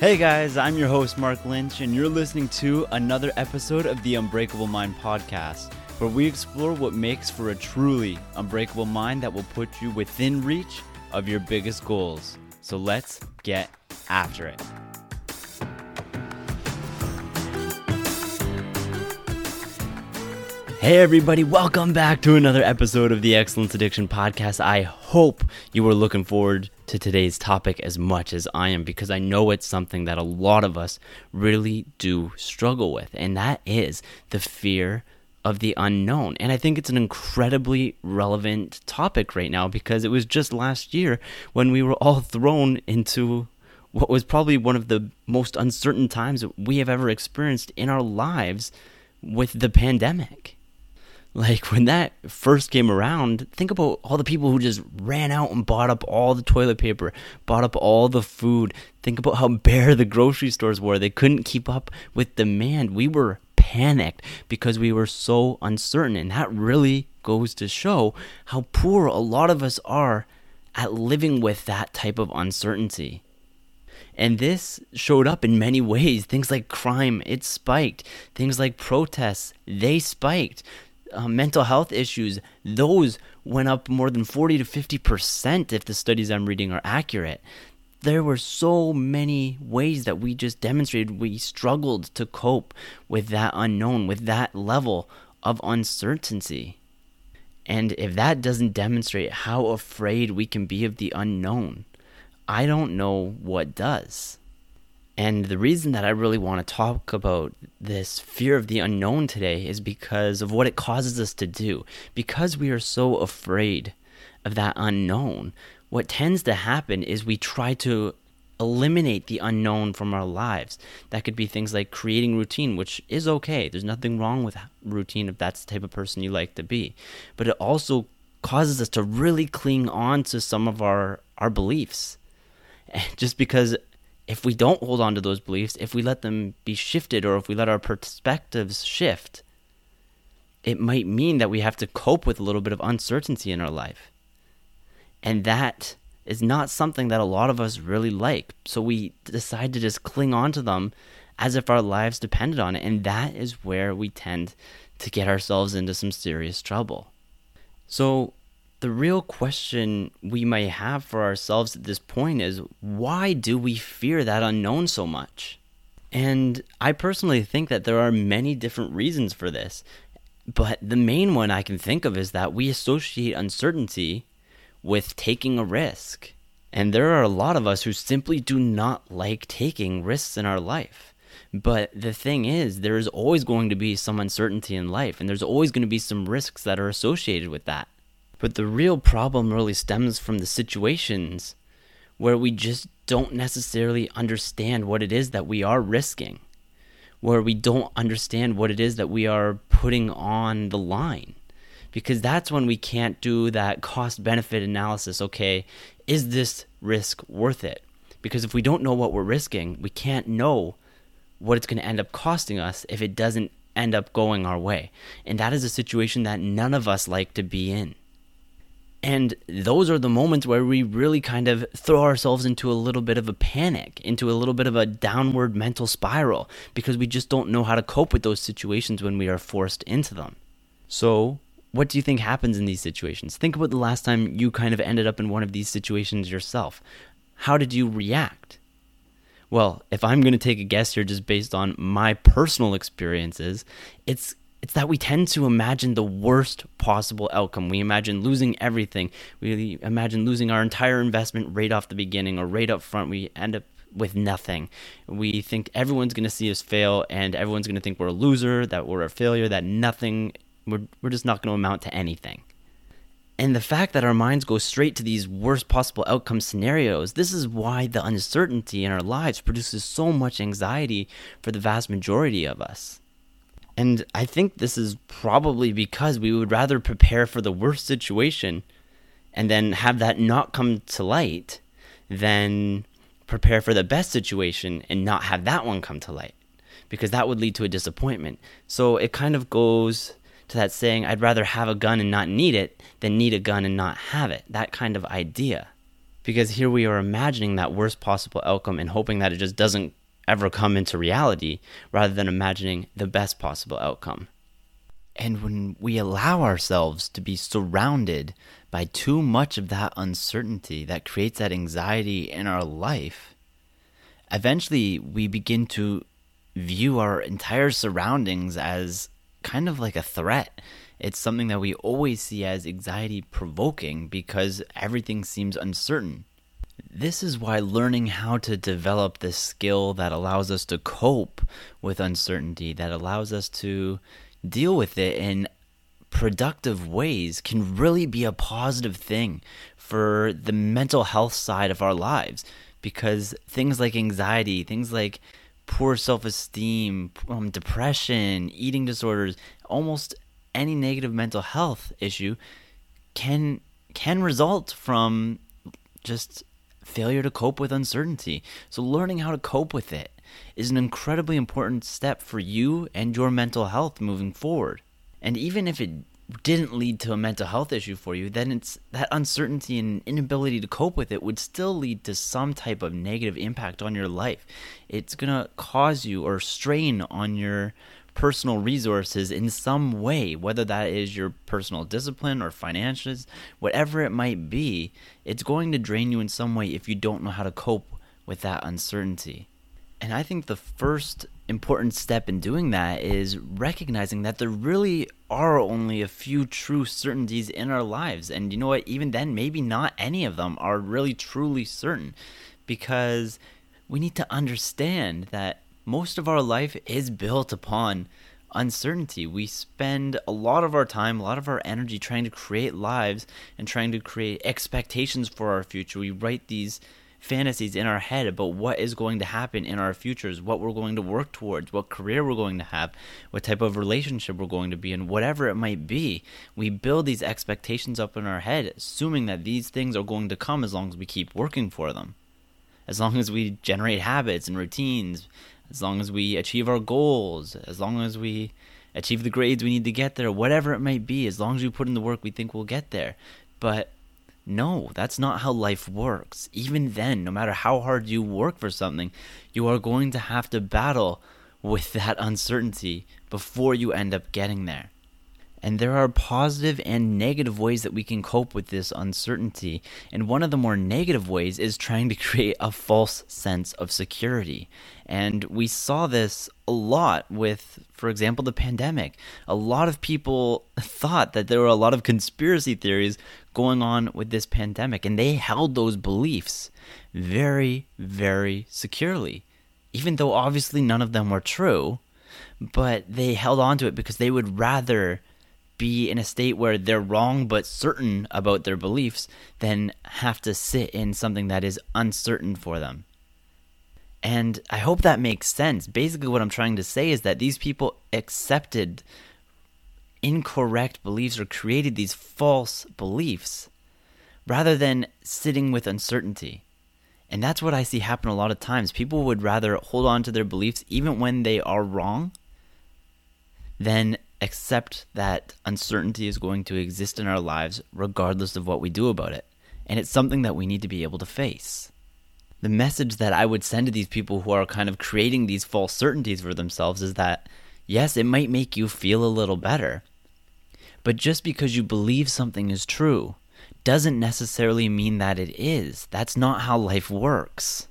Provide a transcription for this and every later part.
Hey guys, I'm your host, Mark Lynch, and you're listening to another episode of the Unbreakable Mind podcast, where we explore what makes for a truly unbreakable mind that will put you within reach of your biggest goals. So let's get after it. Hey, everybody, welcome back to another episode of the Excellence Addiction Podcast. I hope you are looking forward to today's topic as much as I am because I know it's something that a lot of us really do struggle with, and that is the fear of the unknown. And I think it's an incredibly relevant topic right now because it was just last year when we were all thrown into what was probably one of the most uncertain times we have ever experienced in our lives with the pandemic like when that first came around, think about all the people who just ran out and bought up all the toilet paper, bought up all the food. Think about how bare the grocery stores were. They couldn't keep up with demand. We were panicked because we were so uncertain. And that really goes to show how poor a lot of us are at living with that type of uncertainty. And this showed up in many ways. Things like crime, it spiked. Things like protests, they spiked uh, mental health issues, those went up more than 40 to 50% if the studies I'm reading are accurate. There were so many ways that we just demonstrated we struggled to cope with that unknown, with that level of uncertainty. And if that doesn't demonstrate how afraid we can be of the unknown, I don't know what does. And the reason that I really want to talk about this fear of the unknown today is because of what it causes us to do. Because we are so afraid of that unknown, what tends to happen is we try to eliminate the unknown from our lives. That could be things like creating routine, which is okay. There's nothing wrong with routine if that's the type of person you like to be. But it also causes us to really cling on to some of our, our beliefs. Just because if we don't hold on to those beliefs, if we let them be shifted or if we let our perspectives shift, it might mean that we have to cope with a little bit of uncertainty in our life. And that is not something that a lot of us really like. So we decide to just cling on to them as if our lives depended on it. And that is where we tend to get ourselves into some serious trouble. So the real question we may have for ourselves at this point is why do we fear that unknown so much? And I personally think that there are many different reasons for this. But the main one I can think of is that we associate uncertainty with taking a risk. And there are a lot of us who simply do not like taking risks in our life. But the thing is, there is always going to be some uncertainty in life, and there's always going to be some risks that are associated with that. But the real problem really stems from the situations where we just don't necessarily understand what it is that we are risking, where we don't understand what it is that we are putting on the line. Because that's when we can't do that cost benefit analysis. Okay, is this risk worth it? Because if we don't know what we're risking, we can't know what it's going to end up costing us if it doesn't end up going our way. And that is a situation that none of us like to be in. And those are the moments where we really kind of throw ourselves into a little bit of a panic, into a little bit of a downward mental spiral, because we just don't know how to cope with those situations when we are forced into them. So, what do you think happens in these situations? Think about the last time you kind of ended up in one of these situations yourself. How did you react? Well, if I'm going to take a guess here just based on my personal experiences, it's it's that we tend to imagine the worst possible outcome. We imagine losing everything. We imagine losing our entire investment right off the beginning or right up front. We end up with nothing. We think everyone's going to see us fail and everyone's going to think we're a loser, that we're a failure, that nothing, we're, we're just not going to amount to anything. And the fact that our minds go straight to these worst possible outcome scenarios, this is why the uncertainty in our lives produces so much anxiety for the vast majority of us. And I think this is probably because we would rather prepare for the worst situation and then have that not come to light than prepare for the best situation and not have that one come to light because that would lead to a disappointment. So it kind of goes to that saying, I'd rather have a gun and not need it than need a gun and not have it. That kind of idea. Because here we are imagining that worst possible outcome and hoping that it just doesn't ever come into reality rather than imagining the best possible outcome. And when we allow ourselves to be surrounded by too much of that uncertainty that creates that anxiety in our life, eventually we begin to view our entire surroundings as kind of like a threat. It's something that we always see as anxiety provoking because everything seems uncertain. This is why learning how to develop this skill that allows us to cope with uncertainty, that allows us to deal with it in productive ways can really be a positive thing for the mental health side of our lives. Because things like anxiety, things like poor self esteem, um, depression, eating disorders, almost any negative mental health issue can can result from just failure to cope with uncertainty. So learning how to cope with it is an incredibly important step for you and your mental health moving forward. And even if it didn't lead to a mental health issue for you, then it's that uncertainty and inability to cope with it would still lead to some type of negative impact on your life. It's going to cause you or strain on your personal resources in some way, whether that is your personal discipline or finances, whatever it might be, it's going to drain you in some way if you don't know how to cope with that uncertainty. And I think the first important step in doing that is recognizing that there really are only a few true certainties in our lives. And you know what? Even then, maybe not any of them are really truly certain because we need to understand that most of our life is built upon uncertainty. We spend a lot of our time, a lot of our energy trying to create lives and trying to create expectations for our future. We write these fantasies in our head about what is going to happen in our futures, what we're going to work towards, what career we're going to have, what type of relationship we're going to be in, whatever it might be. We build these expectations up in our head, assuming that these things are going to come as long as we keep working for them. As long as we generate habits and routines, as long as we achieve our goals, as long as we achieve the grades we need to get there, whatever it might be, as long as we put in the work we think we'll get there. But no, that's not how life works. Even then, no matter how hard you work for something, you are going to have to battle with that uncertainty before you end up getting there. And there are positive and negative ways that we can cope with this uncertainty. And one of the more negative ways is trying to create a false sense of security. And we saw this a lot with, for example, the pandemic. A lot of people thought that there were a lot of conspiracy theories going on with this pandemic, and they held those beliefs very, very securely. Even though obviously none of them were true, but they held on to it because they would rather be in a state where they're wrong but certain about their beliefs than have to sit in something that is uncertain for them. And I hope that makes sense. Basically, what I'm trying to say is that these people accepted incorrect beliefs or created these false beliefs rather than sitting with uncertainty. And that's what I see happen a lot of times. People would rather hold on to their beliefs even when they are wrong than accept that uncertainty is going to exist in our lives regardless of what we do about it. And it's something that we need to be able to face. The message that I would send to these people who are kind of creating these false certainties for themselves is that, yes, it might make you feel a little better, but just because you believe something is true doesn't necessarily mean that it is. That's not how life works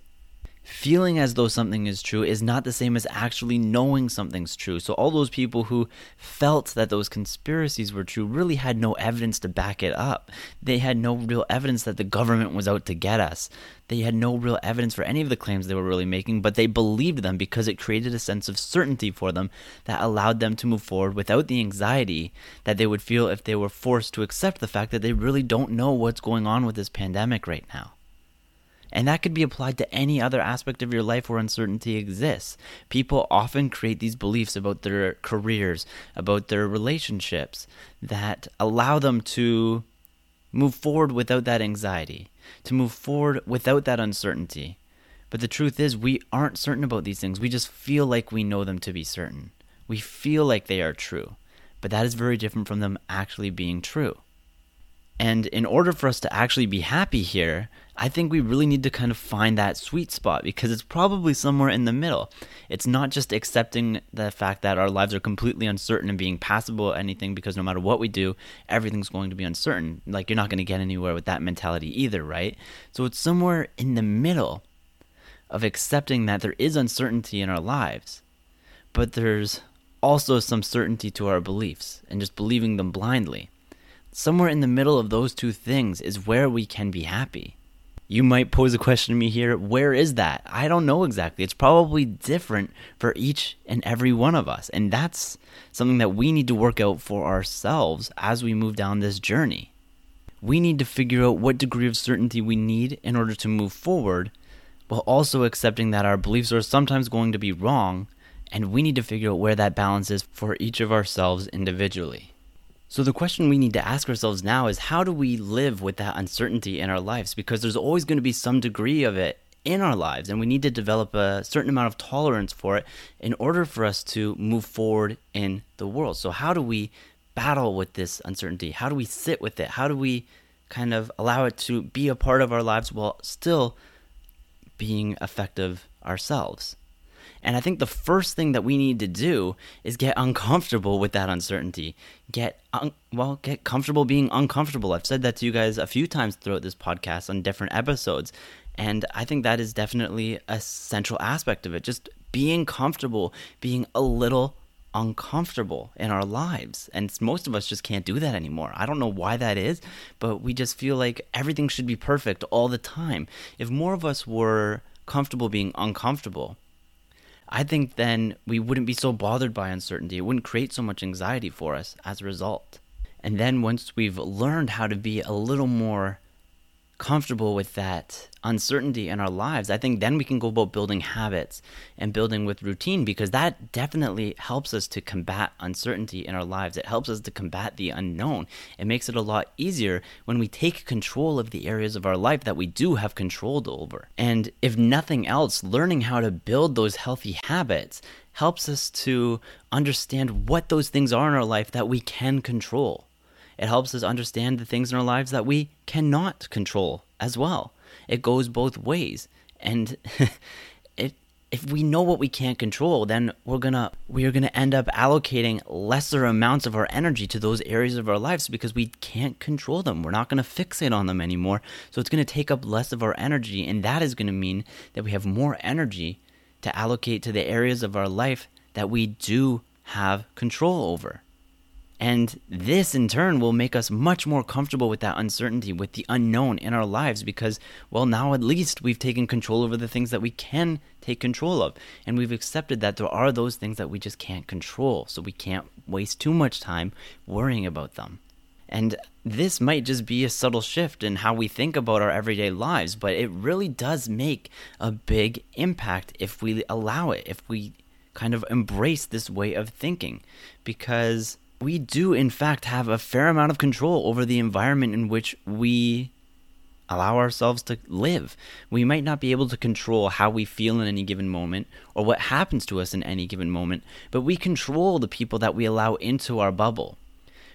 feeling as though something is true is not the same as actually knowing something's true. So, all those people who felt that those conspiracies were true really had no evidence to back it up. They had no real evidence that the government was out to get us. They had no real evidence for any of the claims they were really making, but they believed them because it created a sense of certainty for them that allowed them to move forward without the anxiety that they would feel if they were forced to accept the fact that they really don't know what's going on with this pandemic right now. And that could be applied to any other aspect of your life where uncertainty exists. People often create these beliefs about their careers, about their relationships, that allow them to move forward without that anxiety, to move forward without that uncertainty. But the truth is, we aren't certain about these things. We just feel like we know them to be certain. We feel like they are true. But that is very different from them actually being true. And in order for us to actually be happy here, I think we really need to kind of find that sweet spot because it's probably somewhere in the middle. It's not just accepting the fact that our lives are completely uncertain and being passable at anything because no matter what we do, everything's going to be uncertain. Like, you're not going to get anywhere with that mentality either, right? So it's somewhere in the middle of accepting that there is uncertainty in our lives, but there's also some certainty to our beliefs and just believing them blindly. Somewhere in the middle of those two things is where we can be happy. You might pose a question to me here where is that? I don't know exactly. It's probably different for each and every one of us. And that's something that we need to work out for ourselves as we move down this journey. We need to figure out what degree of certainty we need in order to move forward, while also accepting that our beliefs are sometimes going to be wrong, and we need to figure out where that balance is for each of ourselves individually. So, the question we need to ask ourselves now is how do we live with that uncertainty in our lives? Because there's always going to be some degree of it in our lives, and we need to develop a certain amount of tolerance for it in order for us to move forward in the world. So, how do we battle with this uncertainty? How do we sit with it? How do we kind of allow it to be a part of our lives while still being effective ourselves? And I think the first thing that we need to do is get uncomfortable with that uncertainty. Get un- well, get comfortable being uncomfortable. I've said that to you guys a few times throughout this podcast on different episodes. And I think that is definitely a central aspect of it. Just being comfortable, being a little uncomfortable in our lives. And most of us just can't do that anymore. I don't know why that is, but we just feel like everything should be perfect all the time. If more of us were comfortable being uncomfortable, I think then we wouldn't be so bothered by uncertainty. It wouldn't create so much anxiety for us as a result. And then once we've learned how to be a little more comfortable with that uncertainty in our lives, I think then we can go about building habits and building with routine because that definitely helps us to combat uncertainty in our lives. It helps us to combat the unknown. It makes it a lot easier when we take control of the areas of our life that we do have control over. And if nothing else, learning how to build those healthy habits helps us to understand what those things are in our life that we can control. It helps us understand the things in our lives that we cannot control as well. It goes both ways. And it, if we know what we can't control, then we're gonna we're gonna end up allocating lesser amounts of our energy to those areas of our lives because we can't control them. We're not gonna fixate on them anymore. So it's gonna take up less of our energy, and that is gonna mean that we have more energy to allocate to the areas of our life that we do have control over. And this in turn will make us much more comfortable with that uncertainty, with the unknown in our lives, because, well, now at least we've taken control over the things that we can take control of. And we've accepted that there are those things that we just can't control. So we can't waste too much time worrying about them. And this might just be a subtle shift in how we think about our everyday lives, but it really does make a big impact if we allow it, if we kind of embrace this way of thinking. Because we do, in fact, have a fair amount of control over the environment in which we allow ourselves to live. We might not be able to control how we feel in any given moment or what happens to us in any given moment, but we control the people that we allow into our bubble.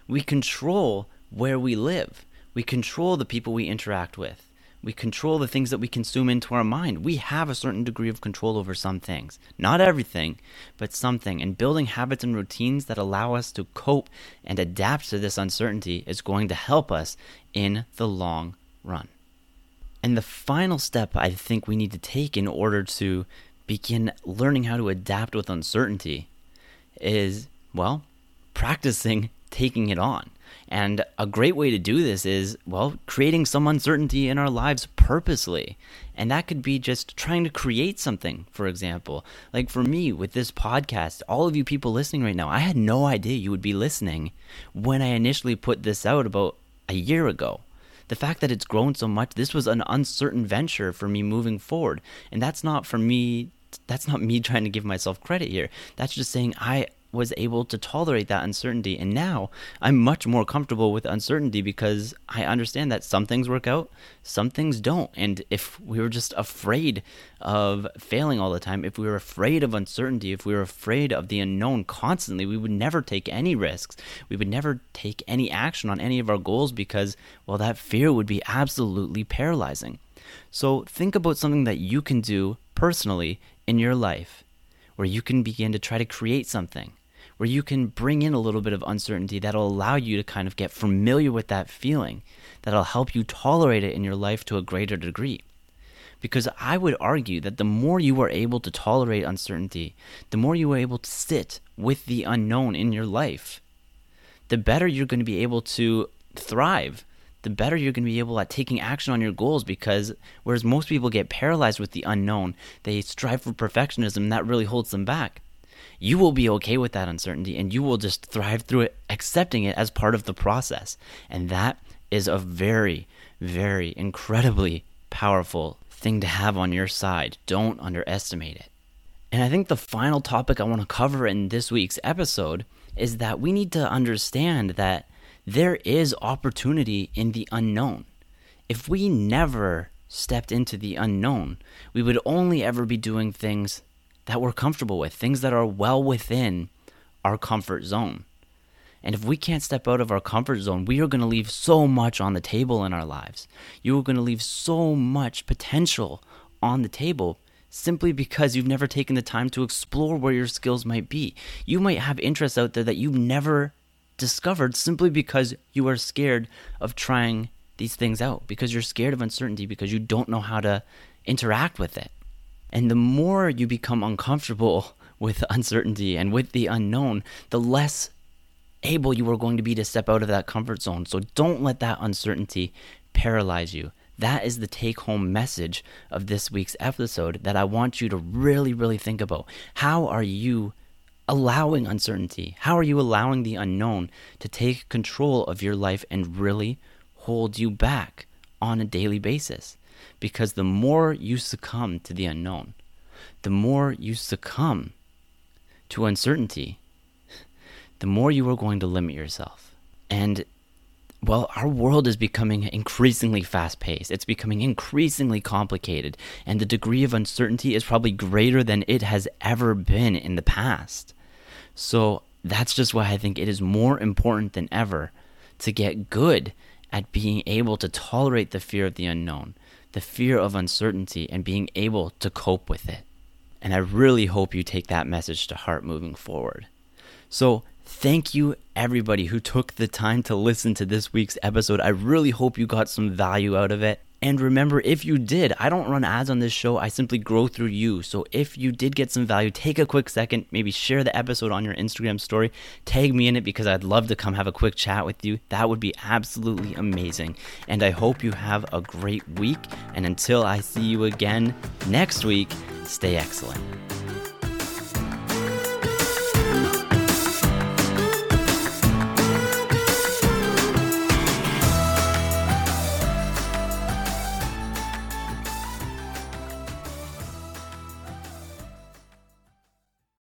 We control where we live. We control the people we interact with. We control the things that we consume into our mind. We have a certain degree of control over some things. Not everything, but something. And building habits and routines that allow us to cope and adapt to this uncertainty is going to help us in the long run. And the final step I think we need to take in order to begin learning how to adapt with uncertainty is, well, practicing taking it on. And a great way to do this is, well, creating some uncertainty in our lives purposely. And that could be just trying to create something, for example. Like for me, with this podcast, all of you people listening right now, I had no idea you would be listening when I initially put this out about a year ago. The fact that it's grown so much, this was an uncertain venture for me moving forward. And that's not for me, that's not me trying to give myself credit here. That's just saying I was able to tolerate that uncertainty. And now I'm much more comfortable with uncertainty because I understand that some things work out, some things don't. And if we were just afraid of failing all the time, if we were afraid of uncertainty, if we were afraid of the unknown constantly, we would never take any risks. We would never take any action on any of our goals because, well, that fear would be absolutely paralyzing. So think about something that you can do personally in your life where you can begin to try to create something, where you can bring in a little bit of uncertainty that'll allow you to kind of get familiar with that feeling, that'll help you tolerate it in your life to a greater degree. Because I would argue that the more you are able to tolerate uncertainty, the more you are able to sit with the unknown in your life, the better you're going to be able to thrive the better you're going to be able at taking action on your goals because whereas most people get paralyzed with the unknown, they strive for perfectionism and that really holds them back. You will be okay with that uncertainty and you will just thrive through it, accepting it as part of the process. And that is a very, very incredibly powerful thing to have on your side. Don't underestimate it. And I think the final topic I want to cover in this week's episode is that we need to understand that there is opportunity in the unknown. If we never stepped into the unknown, we would only ever be doing things that we're comfortable with, things that are well within our comfort zone. And if we can't step out of our comfort zone, we are going to leave so much on the table in our lives. You are going to leave so much potential on the table simply because you've never taken the time to explore where your skills might be. You might have interests out there that you've never discovered simply because you are scared of trying these things out, because you're scared of uncertainty, because you don't know how to interact with it. And the more you become uncomfortable with uncertainty and with the unknown, the less able you are going to be to step out of that comfort zone. So don't let that uncertainty paralyze you. That is the take home message of this week's episode that I want you to really, really think about. How are you allowing uncertainty? How are you allowing the unknown to take control of your life and really hold you back on a daily basis? Because the more you succumb to the unknown, the more you succumb to uncertainty, the more you are going to limit yourself. And well, our world is becoming increasingly fast paced. It's becoming increasingly complicated, and the degree of uncertainty is probably greater than it has ever been in the past. So that's just why I think it is more important than ever to get good at being able to tolerate the fear of the unknown, the fear of uncertainty, and being able to cope with it. And I really hope you take that message to heart moving forward. So, Thank you, everybody who took the time to listen to this week's episode. I really hope you got some value out of it. And remember, if you did, I don't run ads on this show, I simply grow through you. So if you did get some value, take a quick second, maybe share the episode on your Instagram story, tag me in it because I'd love to come have a quick chat with you. That would be absolutely amazing. And I hope you have a great week. And until I see you again next week, stay excellent.